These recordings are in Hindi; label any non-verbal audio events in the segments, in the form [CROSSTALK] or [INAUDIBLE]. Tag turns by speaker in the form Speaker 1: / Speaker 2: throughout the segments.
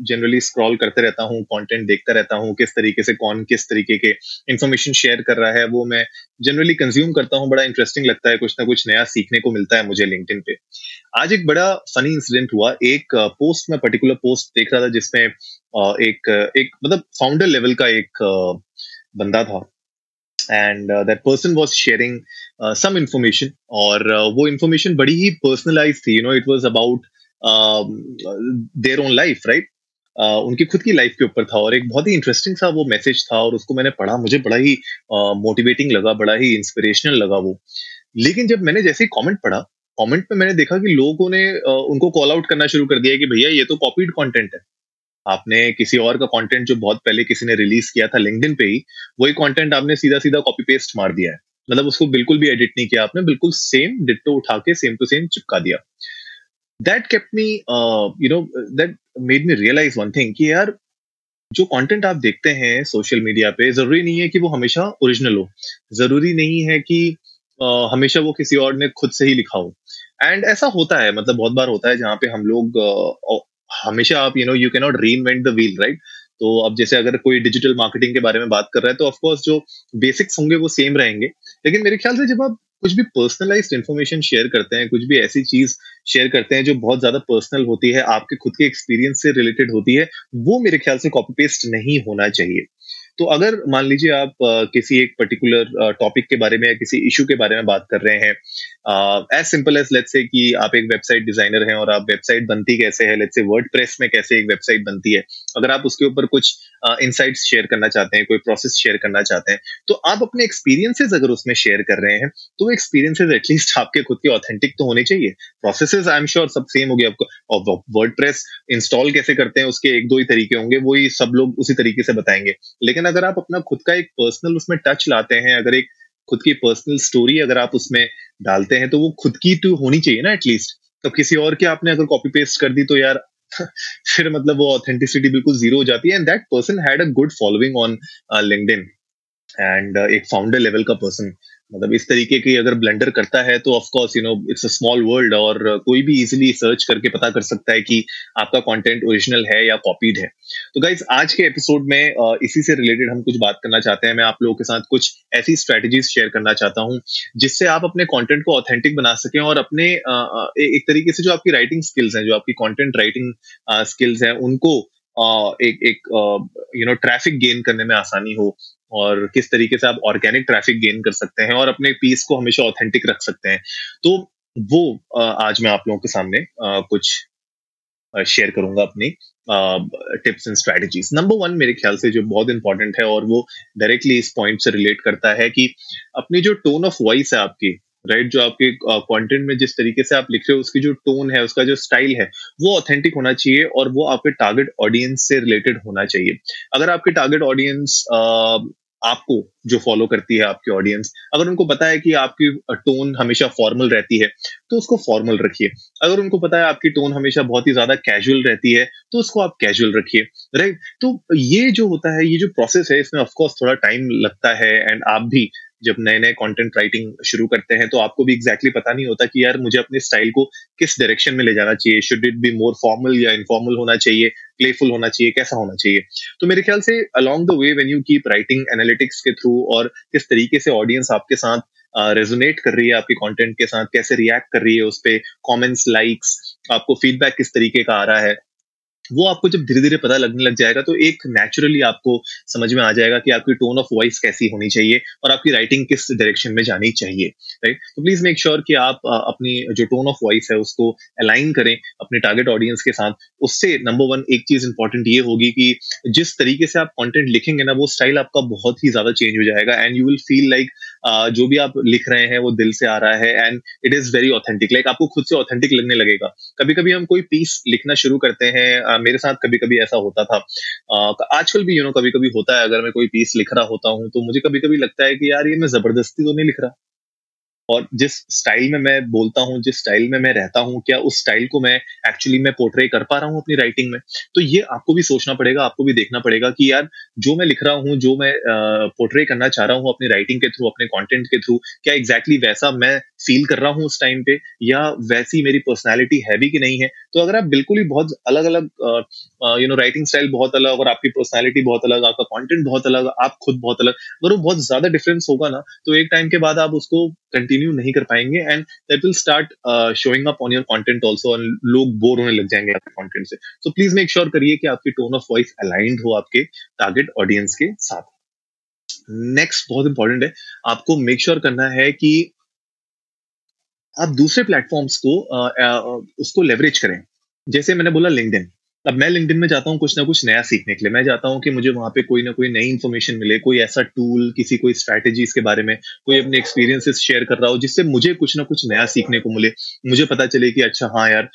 Speaker 1: जनरली स्क्रॉल करते रहता हूँ कंटेंट देखता रहता हूँ, किस तरीके से कौन किस तरीके के इंफॉर्मेशन शेयर कर रहा है, वो मैं जनरली कंज्यूम करता हूँ, बड़ा इंटरेस्टिंग लगता है, कुछ ना कुछ नया सीखने को मिलता है मुझे लिंक्डइन पे। आज एक बड़ा फनी इंसिडेंट हुआ, एक पोस्ट में पर्टिकुलर पोस्ट देख रहा था जिसमें एक एक मतलब फाउंडर लेवल का एक बंदा था। And that person was sharing some information और वो इंफॉर्मेशन बड़ी ही पर्सनलाइज थी you know it was about their own life right उनकी खुद की लाइफ के ऊपर था और एक बहुत ही इंटरेस्टिंग सा वो मैसेज था और उसको मैंने पढ़ा मुझे बड़ा ही मोटिवेटिंग uh, लगा बड़ा ही इंस्पिरेशनल लगा वो। लेकिन जब मैंने जैसे ही कमेंट पढ़ा कमेंट में मैंने देखा कि लोगों ने uh, उनको कॉल आउट करना शुरू कर दिया कि भैया ये तो कॉपीड कंटेंट है। आपने किसी और का कंटेंट जो बहुत पहले किसी ने रिलीज़ किया था लिंक्डइन पे ही वही कंटेंट आपने सीधा सीधा कॉपी पेस्ट मार दिया है। मतलब उसको बिल्कुल भी एडिट नहीं किया आपने बिल्कुल सेम डिट्टो उठा के सेम टू सेम चिपका दिया। That kept me you know that made me realize one thing कि यार जो कंटेंट आप देखते हैं सोशल मीडिया पे ज़रूरी नहीं है कि वो हमेशा ओरिजिनल हो। ज़रूरी नहीं है कि uh, हमेशा वो किसी और ने खुद से ही लिखा हो। एंड ऐसा होता है मतलब बहुत बार होता है जहाँ पे हम लोग uh, हमेशा आप you know you can not reinvent the wheel right तो अब जैसे अगर कोई डिजिटल मार्केटिंग के बारे में बात कर रहा है तो ऑफकोर्स जो बेसिक्स होंगे वो सेम रहेंगे। लेकिन मेरे ख्याल से जब आप कुछ भी पर्सनलाइज्ड इन्फॉर्मेशन शेयर करते हैं, कुछ भी ऐसी चीज़ शेयर करते हैं जो बहुत ज़्यादा पर्सनल होती है, आपके खुद के एक्सपीरियंस से रिलेटेड होती है, वो मेरे ख्याल से कॉपी पेस्ट नहीं होना चाहिए। तो अगर मान लीजिए आप किसी एक पर्टिकुलर टॉपिक के बारे में या किसी इशू के बारे में बात कर रहे हैं as simple as let's say कि आप एक वेबसाइट डिज़ाइनर हैं और आप वेबसाइट बनती कैसे है? लेट्स से वर्ड प्रेस में कैसे एक वेबसाइट बनती है? अगर आप उसके ऊपर कुछ इनसाइट्स uh, शेयर करना चाहते हैं कोई प्रोसेस शेयर करना चाहते हैं तो आप अपने एक्सपीरियंसेस अगर उसमें शेयर कर रहे हैं तो एक्सपीरियंसेस एटलीस्ट आपके खुद के ऑथेंटिक तो होने चाहिए। प्रोसेसेस आई एम श्योर सब सेम हो गया आपको वर्ड प्रेस इंस्टॉल कैसे करते हैं उसके एक दो ही तरीके होंगे वही सब लोग उसी तरीके से बताएँगे। लेकिन अगर आप अपना खुद का एक पर्सनल उसमें टच लाते हैं अगर एक खुद की पर्सनल स्टोरी अगर आप उसमें डालते हैं तो वो खुद की तो होनी चाहिए ना एटलीस्ट तो किसी और के आपने अगर कॉपी पेस्ट कर दी तो यार, [LAUGHS] फिर मतलब वो ऑथेंटिसिटी बिल्कुल ज़ीरो हो जाती है and that person had a good following on LinkedIn and एक फाउंडर लेवल का पर्सन मतलब इस तरीके की अगर ब्लेंडर करता है तो of course you know it's a small world और कोई भी इजीली सर्च करके पता कर सकता है कि आपका कंटेंट ओरिजिनल है या कॉपीड है। तो गाइज़ आज के एपिसोड में इसी से रिलेटेड हम कुछ बात करना चाहते हैं। मैं आप लोगों के साथ कुछ ऐसी स्ट्रेटेजीज शेयर करना चाहता हूँ, जिससे आप अपने कॉन्टेंट को ऑथेंटिक बना सकें और अपने एक तरीके से जो आपकी राइटिंग स्किल्स हैं, जो आपकी कॉन्टेंट राइटिंग स्किल्स हैं, उनको एक एक यू नो ट्रैफ़िक गेन करने में आसानी हो और किस तरीके से आप ऑर्गेनिक ट्रैफ़िक गेन कर सकते हैं और अपने पीस को हमेशा ऑथेंटिक रख सकते हैं। तो वो आज मैं आप लोगों के सामने कुछ शेयर करूँगा अपनी tips and strategies number one मेरे ख्याल से जो बहुत इंपॉर्टेंट है और वो डायरेक्टली इस पॉइंट से रिलेट करता है कि अपनी जो टोन ऑफ़ वॉइस है आपकी राइट जो आपके कंटेंट में जिस तरीके से आप लिख रहे हो, उसकी जो टोन है, उसका जो स्टाइल है, वो ऑथेंटिक होना चाहिए और वो आपके टारगेट ऑडियंस से रिलेटेड होना चाहिए। अगर आपके टारगेट ऑडियंस आपको जो फॉलो करती है आपकी ऑडियंस अगर उनको पता है कि आपकी टोन हमेशा फॉर्मल रहती है तो उसको फॉर्मल रखिए। अगर उनको पता है आपकी टोन हमेशा बहुत ही ज़्यादा कैजुअल रहती है तो उसको आप कैजुअल रखिए राइट तो ये जो होता है, ये जो प्रोसेस है, इसमें ऑफकोर्स थोड़ा टाइम लगता है एंड आप भी जब नए नए कंटेंट राइटिंग शुरू करते हैं तो आपको भी एग्जैक्टली exactly पता नहीं होता कि यार मुझे अपने स्टाइल को किस डायरेक्शन में ले जाना चाहिए। Should it be more formal या इनफॉर्मल होना चाहिए? प्लेफुल होना चाहिए? कैसा होना चाहिए? तो मेरे ख्याल से along the way when you keep writing analytics के थ्रू और किस तरीके से ऑडियंस आपके साथ रेजोनेट कर रही है, आपके कंटेंट के साथ, कैसे रिएक्ट कर रही है उस पर कॉमेंट्स लाइक्स आपको फीडबैक किस तरीके का आ रहा है वो आपको जब धीरे धीरे पता लगने लग जाएगा तो एक नेचुरली आपको समझ में आ जाएगा कि आपकी टोन ऑफ़ वॉइस कैसी होनी चाहिए और आपकी राइटिंग किस डायरेक्शन में जानी चाहिए राइट तो प्लीज़ मेक श्योर कि आप अपनी जो टोन ऑफ़ वॉइस है उसको अलाइन करें अपने टारगेट ऑडियंस के साथ। उससे नंबर वन एक चीज़ इंपॉर्टेंट ये होगी कि जिस तरीके से आप कॉन्टेंट लिखेंगे ना, वो स्टाइल आपका बहुत ही ज़्यादा चेंज हो जाएगा and you will feel like जो भी आप लिख रहे हैं वो दिल से आ रहा है and it is very authentic like आपको खुद से ऑथेंटिक लगने लगेगा। कभी कभी हम कोई पीस लिखना शुरू करते हैं मेरे साथ कभी कभी ऐसा होता था। आजकल भी यू नो कभी कभी होता है, अगर मैं कोई पीस लिख रहा होता हूँ तो मुझे कभी कभी लगता है कि यार, ये मैं ज़बरदस्ती तो नहीं लिख रहा। और जिस स्टाइल में मैं बोलता हूँ, जिस स्टाइल में मैं रहता हूँ, क्या उस स्टाइल को मैं एक्चुअली मैं पोर्ट्रे कर पा रहा हूँ अपनी राइटिंग में? तो ये आपको भी सोचना पड़ेगा, आपको भी देखना पड़ेगा कि यार, जो मैं लिख रहा हूँ, जो मैं पोर्ट्रे करना चाह रहा हूँ अपनी राइटिंग के थ्रू अपने कॉन्टेंट के थ्रू क्या एग्जैक्टली exactly वैसा मैं फील कर रहा हूँ उस टाइम पे, या वैसी मेरी पर्सनैलिटी है भी कि नहीं है? तो अगर आप बिल्कुल ही बहुत अलग अलग यू नो राइटिंग स्टाइल बहुत अलग और आपकी पर्सनैलिटी बहुत अलग, आपका कॉन्टेंट बहुत अलग, आप खुद बहुत अलग, अगर वो बहुत ज़्यादा डिफरेंस होगा ना तो एक टाइम के बाद आप उसको कंटिन्यू नहीं कर पाएँगे and that will start showing up on your content also और लोग बोर होने लग जाएँगे आपके कॉन्टेंट से। सो प्लीज़ मेक श्योर करिए कि आपकी टोन ऑफ़ वॉइस अलाइंड हो आपके टारगेट ऑडियंस के साथ। नेक्स्ट बहुत इंपॉर्टेंट है आपको मेक श्योर sure करना है कि आप दूसरे प्लेटफॉर्म्स को आ, आ, उसको लेवरेज करें। जैसे मैंने बोला लिंक्डइन अब मैं लिंक्डइन में जाता हूँ कुछ ना कुछ नया सीखने के लिए। मैं चाहता हूँ कि मुझे वहाँ पे कोई ना कोई नई इन्फॉर्मेशन मिले, कोई ऐसा टूल किसी कोई स्ट्रैटेजी के बारे में, कोई अपने एक्सपीरियंसेस शेयर कर रहा हो जिससे मुझे कुछ ना कुछ नया सीखने को मिले। मुझे पता चले कि अच्छा हाँ यार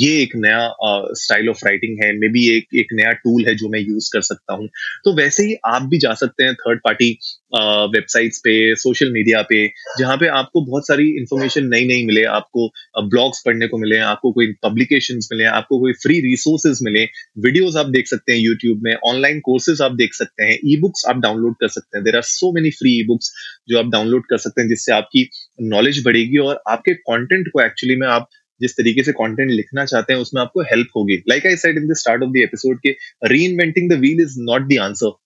Speaker 1: ये एक नया स्टाइल ऑफ़ राइटिंग है मे बी एक एक नया टूल है जो मैं यूज़ कर सकता हूँ। तो वैसे ही आप भी जा सकते हैं थर्ड पार्टी वेबसाइट्स पे सोशल मीडिया पे, जहाँ पे आपको बहुत सारी इंफॉर्मेशन नई नई मिले, आपको ब्लॉग्स पढ़ने को मिले, आपको कोई पब्लिकेशन मिले, आपको कोई फ्री रिसोर्सेज मिले वीडियोस आप देख सकते हैं यूट्यूब में ऑनलाइन कोर्सेज आप देख सकते हैं ई बुक्स आप डाउनलोड कर सकते हैं। There are so many free e books जो आप डाउनलोड कर सकते हैं, जिससे आपकी नॉलेज बढ़ेगी और आपके कॉन्टेंट को एक्चुअली में आप जिस तरीके से कंटेंट लिखना चाहते हैं, उसमें आपको हेल्प होगी। Like I said in the start of the episode के reinventing the wheel is not the answer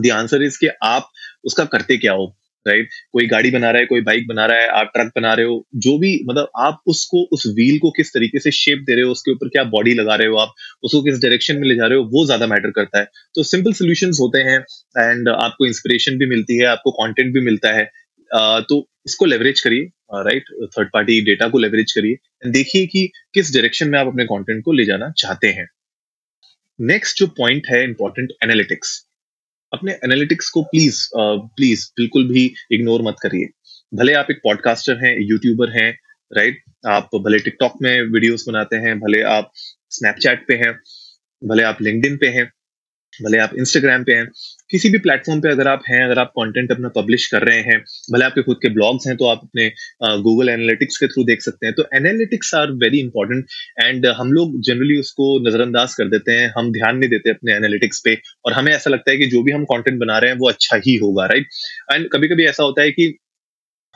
Speaker 1: the answer is कि आप उसका करते क्या हो? राइट? कोई गाड़ी बना रहा है, कोई बाइक बना रहा है, आप ट्रक बना रहे हो, जो भी मतलब आप उसको, उस व्हील को किस तरीके से शेप दे रहे हो, उसके ऊपर क्या बॉडी लगा रहे हो आप, उसको किस डायरेक्शन में ले जा रहे हो, वो ज़्यादा मैटर करता है। तो सिंपल सोल्यूशन होते हैं एंड आपको इंस्पिरेशन भी मिलती है, आपको कॉन्टेंट भी मिलता है। तो इसको लेवरेज करिए राइट थर्ड पार्टी डेटा को लेवरेज करिए देखिए कि किस डायरेक्शन में आप अपने कॉन्टेंट को ले जाना चाहते हैं। नेक्स्ट जो पॉइंट है इंपॉर्टेंट एनालिटिक्स अपने एनालिटिक्स को प्लीज़ प्लीज़ बिल्कुल भी इग्नोर मत करिए। भले आप एक पॉडकास्टर हैं यूट्यूबर हैं राइट आप भले टिकटॉक में वीडियोस बनाते हैं, भले आप स्नैपचैट पे हैं, भले आप लिंकड पे हैं भले आप इंस्टाग्राम पे हैं, किसी भी प्लेटफॉर्म पे अगर आप हैं, अगर आप कंटेंट अपना पब्लिश कर रहे हैं, भले आपके खुद के ब्लॉग्स हैं तो आप अपने गूगल एनालिटिक्स के थ्रू देख सकते हैं। तो analytics are very important and हम लोग जनरली उसको नजरअंदाज कर देते हैं, हम ध्यान नहीं देते अपने एनालिटिक्स पे और हमें ऐसा लगता है कि जो भी हम कॉन्टेंट बना रहे हैं, वो अच्छा ही होगा राइट एंड कभी कभी ऐसा होता है कि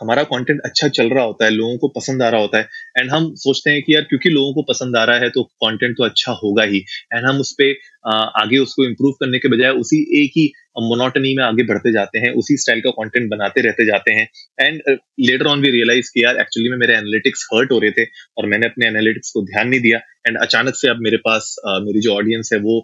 Speaker 1: हमारा कंटेंट अच्छा चल रहा होता है लोगों को पसंद आ रहा होता है एंड हम सोचते हैं कि यार क्योंकि लोगों को पसंद आ रहा है तो कंटेंट तो अच्छा होगा ही एंड हम उस पर आगे उसको इम्प्रूव करने के बजाय उसी एक ही मोनोटनी में आगे बढ़ते जाते हैं उसी स्टाइल का कंटेंट बनाते रहते जाते हैं and later on we realize कि यार एक्चुअली में मेरे एनालिटिक्स हर्ट हो रहे थे और मैंने अपने एनालिटिक्स को ध्यान नहीं दिया एंड अचानक से अब मेरे पास uh, मेरी जो ऑडियंस है वो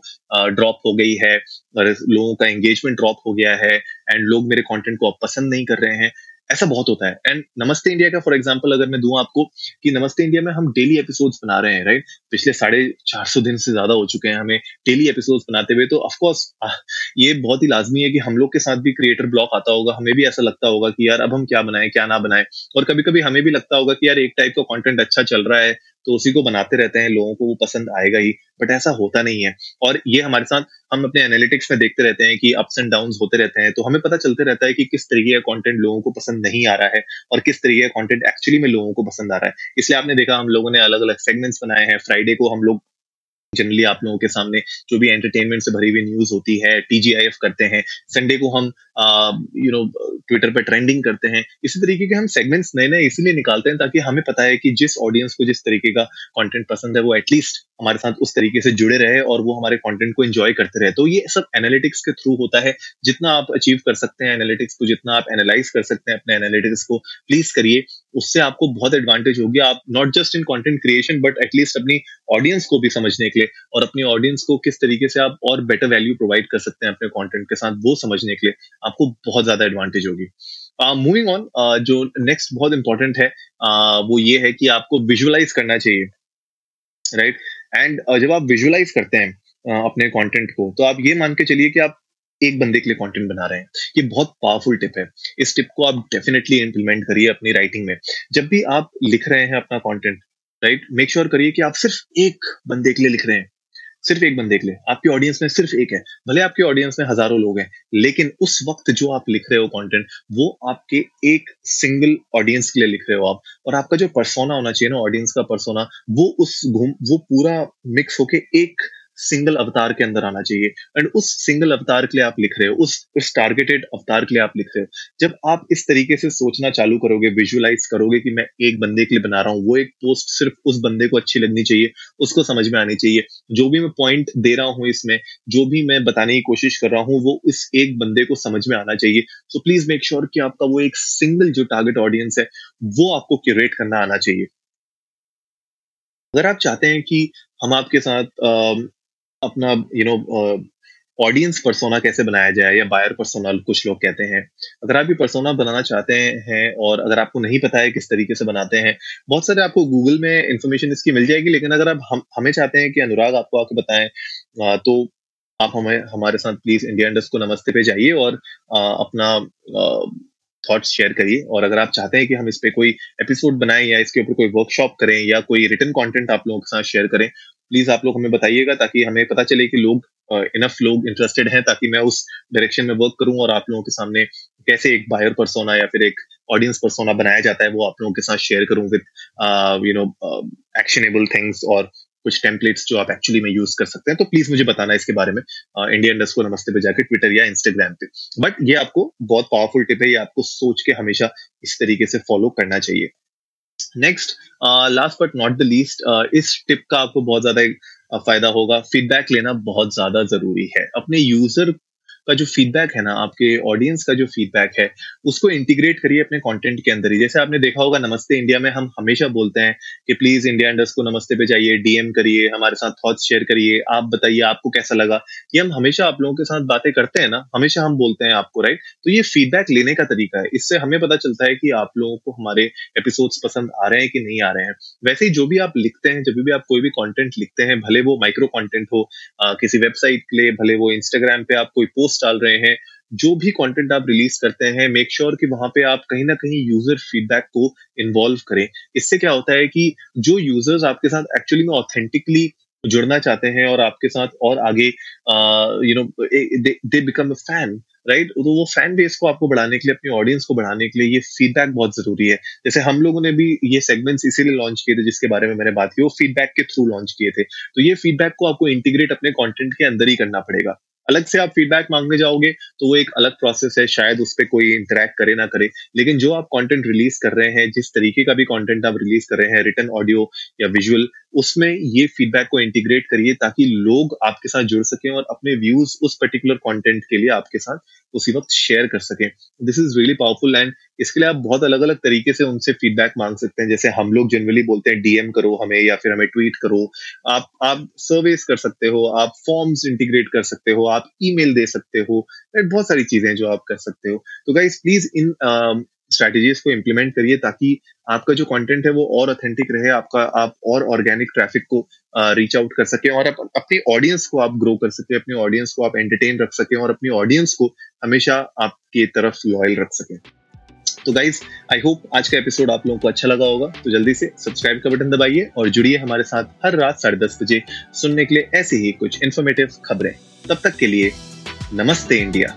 Speaker 1: ड्रॉप uh, हो गई है और लोगों का एंगेजमेंट ड्रॉप हो गया है एंड लोग मेरे कंटेंट को अब पसंद नहीं कर रहे हैं ऐसा बहुत होता है। एंड नमस्ते इंडिया का फॉर एग्ज़ाम्पल अगर मैं दूँ आपको कि नमस्ते इंडिया में हम डेली एपिसोड्स बना रहे हैं राइट पिछले साढ़े चार सौ दिन से ज़्यादा हो चुके हैं हमें डेली एपिसोड्स बनाते हुए। तो ऑफकोर्स ये बहुत ही लाजमी है कि हम लोग के साथ भी क्रिएटर ब्लॉक आता होगा। हमें भी ऐसा लगता होगा कि यार अब हम क्या बनाए, क्या ना बनाए। और कभी कभी हमें भी लगता होगा कि यार एक टाइप का कॉन्टेंट अच्छा चल रहा है तो उसी को बनाते रहते हैं, लोगों को वो पसंद आएगा ही बट ऐसा होता नहीं है। और ये हमारे साथ हम अपने एनालिटिक्स में देखते रहते हैं कि अप्स एंड डाउन होते रहते हैं तो हमें पता चलते रहता है कि किस तरीके का कॉन्टेंट लोगों को पसंद नहीं आ रहा है और किस तरीके का कंटेंट एक्चुअली में लोगों को पसंद आ रहा है। इसलिए आपने देखा हम लोगों ने अलग अलग सेगमेंट्स बनाए हैं। फ्राइडे को हम लोग जनरली आप लोगों के सामने जो भी एंटरटेनमेंट से भरी हुई न्यूज़ होती है टीजीआईएफ करते हैं। संडे को हम यू नो ट्विटर पे ट्रेंडिंग करते हैं। इसी तरीके के हम सेगमेंट्स नए नए इसीलिए निकालते हैं ताकि हमें पता है कि जिस ऑडियंस को जिस तरीके का कंटेंट पसंद है, वो एटलीस्ट हमारे साथ उस तरीके से जुड़े रहे और वो हमारे कंटेंट को एंजॉय करते रहे। तो ये सब एनालिटिक्स के थ्रू होता है। जितना आप अचीव कर सकते हैं एनालिटिक्स को, जितना आप एनालाइज कर सकते हैं अपने एनालिटिक्स को प्लीज़ करिए। उससे आपको बहुत एडवांटेज होगी। आप not just in content creation but at least अपनी ऑडियंस को भी समझने के लिए और अपनी ऑडियंस को किस तरीके से आप और बेटर वैल्यू प्रोवाइड कर सकते हैं अपने कॉन्टेंट के साथ, वो समझने के लिए। आपको बहुत ज़्यादा एडवांटेज होगी। मूविंग uh, ऑन uh, जो नेक्स्ट बहुत इंपॉर्टेंट है uh, वो ये है कि आपको विजुअलाइज करना चाहिए राइट right? एंड uh, जब आप विजुअलाइज करते हैं uh, अपने कंटेंट को तो आप ये मान के चलिए कि आप एक बंदे के लिए कंटेंट बना रहे हैं। ये बहुत पावरफुल टिप है। इस टिप को आप डेफिनेटली इंप्लीमेंट करिए अपनी राइटिंग में। जब भी आप लिख रहे हैं अपना कंटेंट राइट मेक श्योर करिए कि आप सिर्फ़ एक बंदे के लिए लिख रहे हैं। सिर्फ़ एक बंदे के लिए। आपकी ऑडियंस में सिर्फ़ एक है। भले आपके ऑडियंस में हज़ारों लोग हैं, लेकिन उस वक्त जो आप लिख रहे हो कंटेंट वो आपके एक सिंगल ऑडियंस के लिए लिख रहे हो आप। और आपका जो परसोना होना चाहिए ना ऑडियंस का परसोना वो उस घूम, वो पूरा मिक्स होके एक सिंगल अवतार के अंदर आना चाहिए। एंड उस सिंगल अवतार के लिए आप लिख रहे हो, उस उस टारगेटेड अवतार के लिए आप लिख रहे हो। जब आप इस तरीके से सोचना चालू करोगे विजुअलाइज करोगे कि मैं एक बंदे के लिए बना रहा हूँ, वो एक पोस्ट सिर्फ़ उस बंदे को अच्छी लगनी चाहिए, उसको समझ में आनी चाहिए। जो भी मैं पॉइंट दे रहा हूँ इसमें, जो भी मैं बताने की कोशिश कर रहा हूँ, वो इस एक बंदे को समझ में आना चाहिए। सो प्लीज़ मेक श्योर कि आपका वो एक सिंगल जो टारगेट ऑडियंस है, वो आपको क्यूरेट करना आना चाहिए। अगर आप चाहते हैं कि हम आपके साथ अपना यू नो ऑडियंस परसोना कैसे बनाया जाए या बायर परसोना कुछ लोग कहते हैं। अगर आप ये परसोना बनाना चाहते हैं और अगर आपको नहीं पता है किस तरीके से बनाते हैं बहुत सारे आपको गूगल में इंफॉर्मेशन इसकी मिल जाएगी लेकिन अगर आप हम हमें चाहते हैं कि अनुराग आपको आके बताएँ तो आप हमें हमारे साथ प्लीज़ इंडिया इंडस्ट को नमस्ते पे जाइए और आ, अपना थॉट्स शेयर करिए। और अगर आप चाहते हैं कि हम इस पर कोई एपिसोड बनाएँ या इसके ऊपर कोई वर्कशॉप करें या कोई रिटर्न कंटेंट आप लोगों के साथ शेयर करें प्लीज़ आप लोग हमें बताइएगा ताकि हमें पता चले कि लोग इनफ लोग इंटरेस्टेड हैं ताकि मैं उस डायरेक्शन में वर्क करूँ और आप लोगों के सामने कैसे एक बायर परसोना या फिर एक ऑडियंस परसोना बनाया जाता है वो आप लोगों के साथ शेयर करूँ with you know actionable things और कुछ टेम्पलेट्स जो आप एक्चुअली में यूज़ कर सकते हैं तो प्लीज़ मुझे बताना इसके बारे में इंडिया इंडस्ट को नमस्ते पे जाके ट्विटर या इंस्टाग्राम पे। बट ये आपको बहुत पावरफुल टिप है, ये आपको सोच के हमेशा इस तरीके से फॉलो करना चाहिए। Next last but not the least इस टिप का आपको बहुत ज़्यादा फ़ायदा होगा। फीडबैक लेना बहुत ज़्यादा ज़रूरी है। अपने यूज़र का जो फीडबैक है ना, आपके ऑडियंस का जो फीडबैक है, उसको इंटीग्रेट करिए अपने कंटेंट के अंदर ही। जैसे आपने देखा होगा, नमस्ते इंडिया में हम हमेशा बोलते हैं कि प्लीज़ इंडिया इंडस्ट को नमस्ते पे जाइए डीएम करिए, हमारे साथ थॉट्स शेयर करिए, आप बताइए आपको कैसा लगा। ये हम हमेशा आप लोगों के साथ बातें करते हैं ना, हमेशा हम बोलते हैं आपको राइट तो ये फीडबैक लेने का तरीका है। इससे हमें पता चलता है कि आप लोगों को हमारे एपिसोड पसंद आ रहे हैं कि नहीं आ रहे हैं। वैसे ही जो भी आप लिखते हैं, जब भी आप कोई भी कॉन्टेंट लिखते हैं, भले वो माइक्रो कॉन्टेंट हो किसी वेबसाइट के लिए, भले वो इंस्टाग्राम पे आप कोई पोस्ट डाल रहे हैं, जो भी कंटेंट आप रिलीज़ करते हैं मेक श्योर sure कि वहाँ पे आप कहीं ना कहीं यूज़र फीडबैक को इन्वॉल्व करें। इससे क्या होता है कि जो यूज़र्स आपके साथ एक्चुअली में ऑथेंटिकली जुड़ना चाहते हैं और आपके साथ और आगे you know they become a fan right तो वो फ़ैन बेस को आपको बढ़ाने के लिए, अपनी ऑडियंस को बढ़ाने के लिए ये फीडबैक बहुत ज़रूरी है। जैसे हम लोगों ने भी ये सेगमेंट्स इसीलिए लॉन्च किए थे, जिसके बारे में मैंने बात की, वो फीडबैक के थ्रू लॉन्च किए थे। तो ये फीडबैक को आपको इंटीग्रेट अपने कंटेंट के अंदर ही करना पड़ेगा। अलग से आप फीडबैक मांगने जाओगे तो वो एक अलग प्रोसेस है, शायद उस पर कोई इंटरेक्ट करे ना करे। लेकिन जो आप कंटेंट रिलीज़ कर रहे हैं, जिस तरीके का भी कंटेंट आप रिलीज़ कर रहे हैं रिटर्न ऑडियो या विजुअल उसमें ये फीडबैक को इंटीग्रेट करिए ताकि लोग आपके साथ जुड़ सकें और अपने व्यूज़ उस पर्टिकुलर कंटेंट के लिए आपके साथ उसी वक्त शेयर कर सकें। This is really powerful and इसके लिए आप बहुत अलग अलग तरीके से उनसे फीडबैक मांग सकते हैं। जैसे हम लोग जनरली बोलते हैं डीएम करो हमें या फिर हमें ट्वीट करो। आप आप सर्वेस कर सकते हो, आप फॉर्म्स इंटीग्रेट कर सकते हो, आप ईमेल दे सकते हो बहुत सारी चीज़ें जो आप कर सकते हो। तो गाइज़ प्लीज़ इन स्ट्रैटेजीज को इम्प्लीमेंट करिए ताकि आपका जो कंटेंट है वो और ऑथेंटिक रहे आपका आप और ऑर्गेनिक ट्रैफ़िक को रीच आउट कर सके और अप, अपनी ऑडियंस को आप ग्रो कर सके अपनी ऑडियंस को आप एंटरटेन रख सके और अपनी ऑडियंस को हमेशा आपकी तरफ़ लॉयल रख सके। तो गाइज़ आई होप आज का एपिसोड आप लोगों को अच्छा लगा होगा। तो जल्दी से सब्सक्राइब का बटन दबाइए और जुड़िए हमारे साथ हर रात साढ़े दस बजे सुनने के लिए ऐसी ही कुछ इन्फॉर्मेटिव खबरें। तब तक के लिए नमस्ते इंडिया।